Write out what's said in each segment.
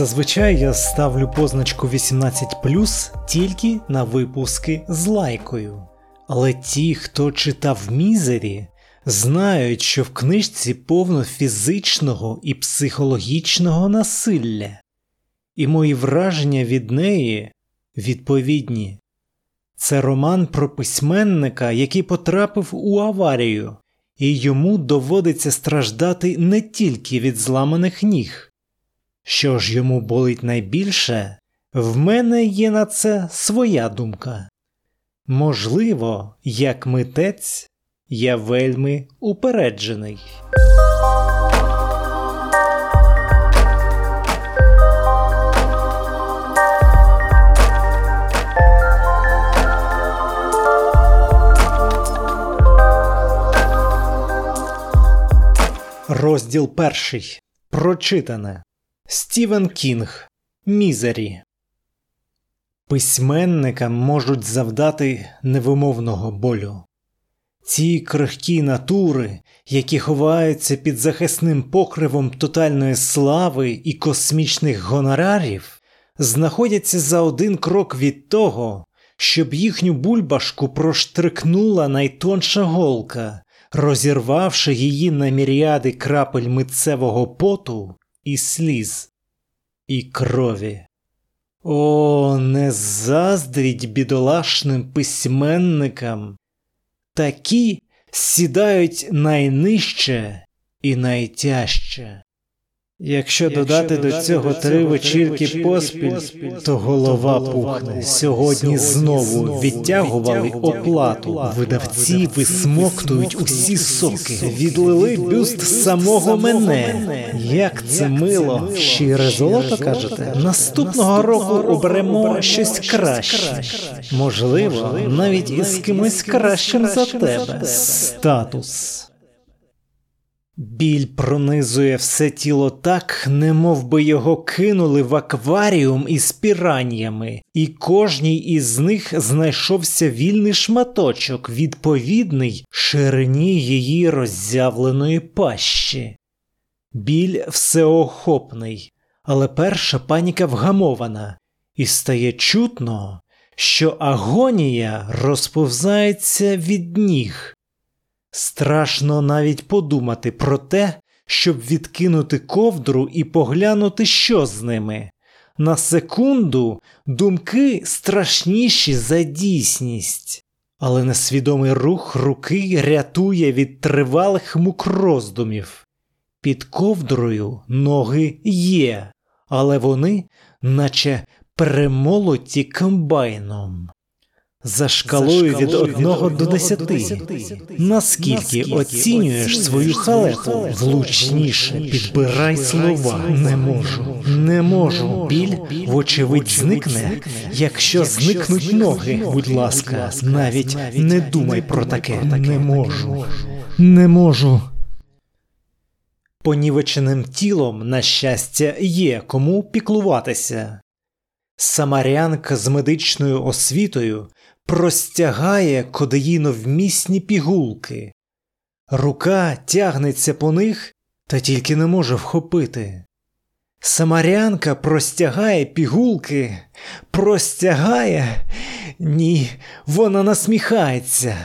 Зазвичай я ставлю позначку 18 тільки на випуски з лайкою. Але ті, хто читав мізері, знають, що в книжці повно фізичного і психологічного насилля, і мої враження від неї відповідні. Це роман про письменника, який потрапив у аварію, і йому доводиться страждати не тільки від зламаних ніг. Що ж йому болить найбільше, в мене є на це своя думка. Можливо, як митець, я вельми упереджений. Розділ перший. Прочитане. Стівен Кінг Мізері. Письменникам можуть завдати невимовного болю. Ці крихкі натури, які ховаються під захисним покривом тотальної слави і космічних гонорарів, знаходяться за один крок від того, щоб їхню бульбашку проштрикнула найтонша голка, розірвавши її на міріади крапель митцевого поту і сліз, і крові. О, не заздріть бідолашним письменникам. Такі сідають найнижче і найтяжче. Якщо додати до цього три вечірки поспіль, то голова пухне. Сьогодні знову відтягували оплату. Видавці висмоктують усі соки, відлили бюст самого мене. Як це мило, щире золото кажете? Наступного року оберемо щось краще. Можливо, навіть із кимось кращим за тебе. Статус. Біль пронизує все тіло так, немов би його кинули в акваріум із піраннями, і кожній із них знайшовся вільний шматочок, відповідний ширині її роззявленої пащі. Біль всеохопний, але перша паніка вгамована, і стає чутно, що агонія розповзається від ніг. Страшно навіть подумати про те, щоб відкинути ковдру і поглянути, що з ними. На секунду думки страшніші за дійсність, але несвідомий рух руки рятує від тривалих мук роздумів. Під ковдрою ноги є, але вони, наче перемолоті комбайном. За шкалою від 1 до 10. Наскільки оцінюєш свою халепу? Влучніше підбирай слова. Не можу, не можу. Біль, вочевидь, зникне, якщо зникнуть ноги. Будь ласка, навіть не думай про таке. Не можу, не можу. Понівеченим тілом, на щастя, є кому піклуватися. Самарянка з медичною освітою простягає кодеїновмісні пігулки. Рука тягнеться по них та тільки не може вхопити. Самарянка простягає пігулки, простягає, ні, вона насміхається,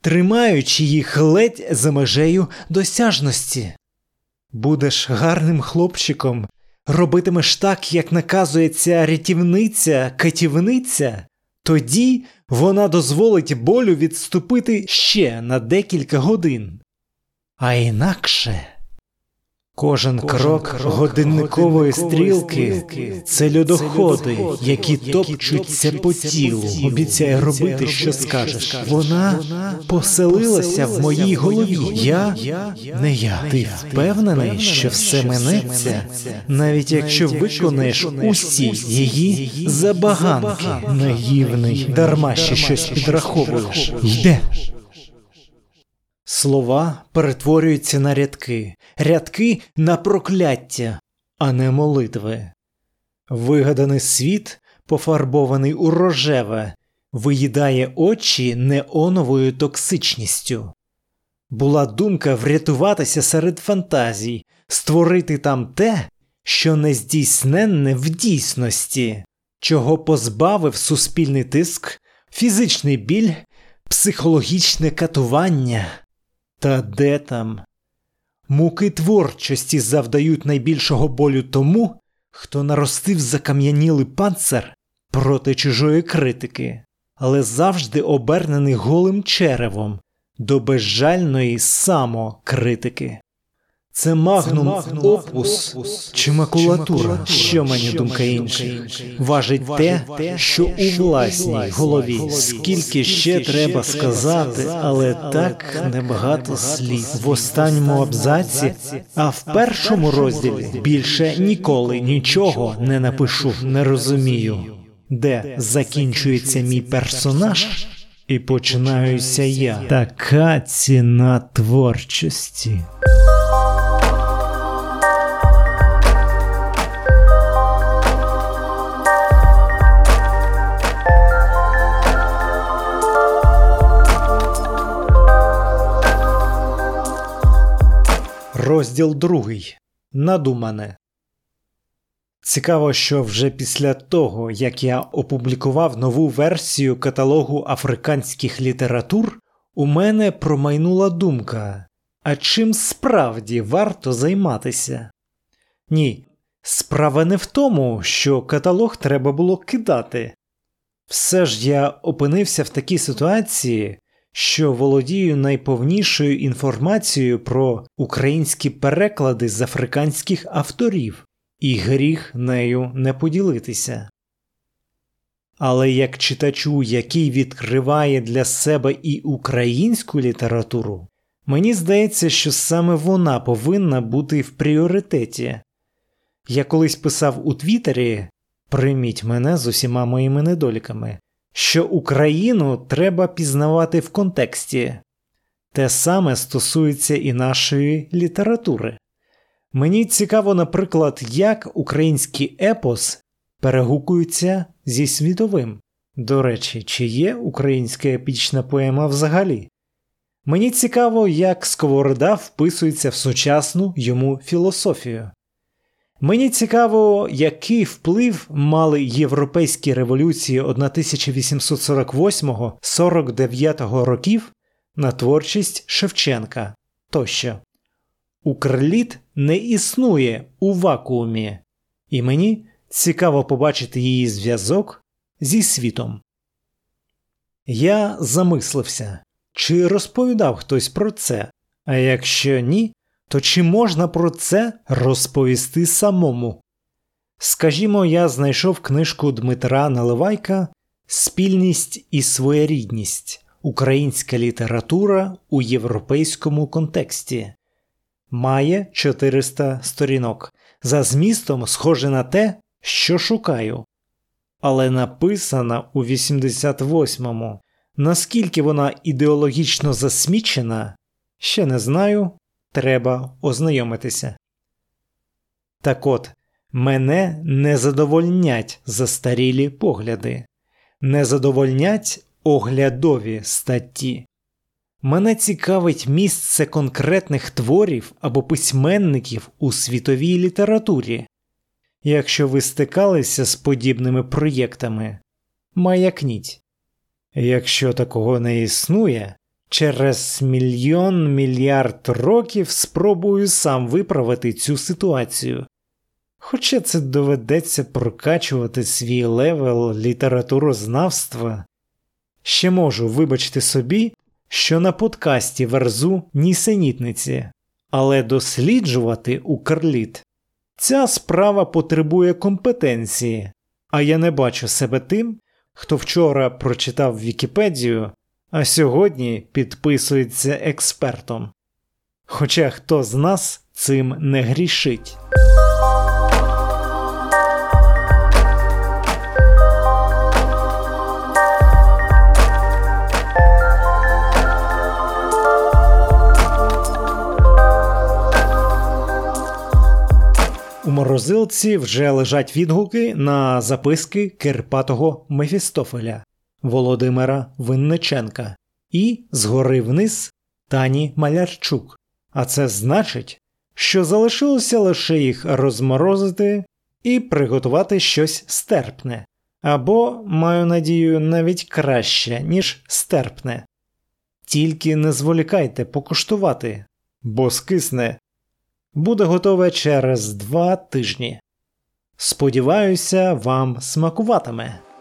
тримаючи їх ледь за межею досяжності. Будеш гарним хлопчиком, робитимеш так, як наказує ця рятівниця, катівниця, тоді вона дозволить болю відступити ще на декілька годин. А інакше кожен, крок, крок годинникової стрілки це льодоходи, які топчуться по тілу. Обіцяє робити, що скажеш. Вона поселилася в моїй голові. Я не я. Ти впевнений, що все минеться, навіть якщо виконаєш усі її забаганки, наївний, дарма ще щось підраховуєш. Йде. Слова перетворюються на рядки, рядки на прокляття, а не молитви. Вигаданий світ, пофарбований у рожеве, виїдає очі неоновою токсичністю. Була думка врятуватися серед фантазій, створити там те, що нездійсненне в дійсності, чого позбавив суспільний тиск, фізичний біль, психологічне катування. Та де там? Муки творчості завдають найбільшого болю тому, хто наростив закам'янілий панцир проти чужої критики, але завжди обернений голим черевом до безжальної самокритики. Це магнум, магнум опус чи макулатура, що мені думка інша. Важить те, що у власній голові, скільки ще треба сказати, але так небагато слів. в останньому абзаці, а в першому розділі більше ніколи нічого не напишу, не розумію, де закінчується мій персонаж. І починаюся я. Така ціна творчості. Розділ другий. Надумане. Цікаво, що вже після того, як я опублікував нову версію каталогу африканських літератур, у мене промайнула думка. А чим справді варто займатися? Ні, справа не в тому, що каталог треба було кидати. Все ж я опинився в такій ситуації, що володію найповнішою інформацією про українські переклади з африканських авторів, і гріх нею не поділитися. Але як читачу, який відкриває для себе і українську літературу, мені здається, що саме вона повинна бути в пріоритеті. Я колись писав у Твіттері прийміть мене з усіма моїми недоліками що Україну треба пізнавати в контексті. Те саме стосується і нашої літератури. Мені цікаво, наприклад, як український епос перегукується зі світовим. До речі, чи є українська епічна поема взагалі? Мені цікаво, як Сковорода вписується в сучасну йому філософію. Мені цікаво, який вплив мали європейські революції 1848-49 років на творчість Шевченка тощо. Укрліт не існує у вакуумі, і мені цікаво побачити її зв'язок зі світом. Я замислився, чи розповідав хтось про це, а якщо ні, то чи можна про це розповісти самому? Скажімо, я знайшов книжку Дмитра Наливайка Спільність і своєрідність Українська література у європейському контексті. Має 400 сторінок. За змістом схоже на те, що шукаю. Але написана у 88-му. Наскільки вона ідеологічно засмічена, ще не знаю, треба ознайомитися. Так от, мене не задовольнять застарілі погляди, не задовольнять оглядові статті. Мене цікавить місце конкретних творів або письменників у світовій літературі. Якщо ви стикалися з подібними проєктами, маякніть. Якщо такого не існує, Через мільйон мільярд років спробую сам виправити цю ситуацію. Хоча це доведеться прокачувати свій level літературознавства, ще можу вибачити собі, що на подкасті верзу нісенітниці, але досліджувати укрліт ця справа потребує компетенції, а я не бачу себе тим, хто вчора прочитав Вікіпедію а сьогодні підписується експертом. Хоча хто з нас цим не грішить. У морозилці вже лежать відгуки на записки Кирпатого Мефістофеля. Володимира Винниченка і згори вниз Тані Малярчук. А це значить, що залишилося лише їх розморозити і приготувати щось стерпне, або, маю надію, навіть краще, ніж стерпне. Тільки не зволікайте покуштувати, бо скисне. Буде готове через два тижні. Сподіваюся, вам смакуватиме.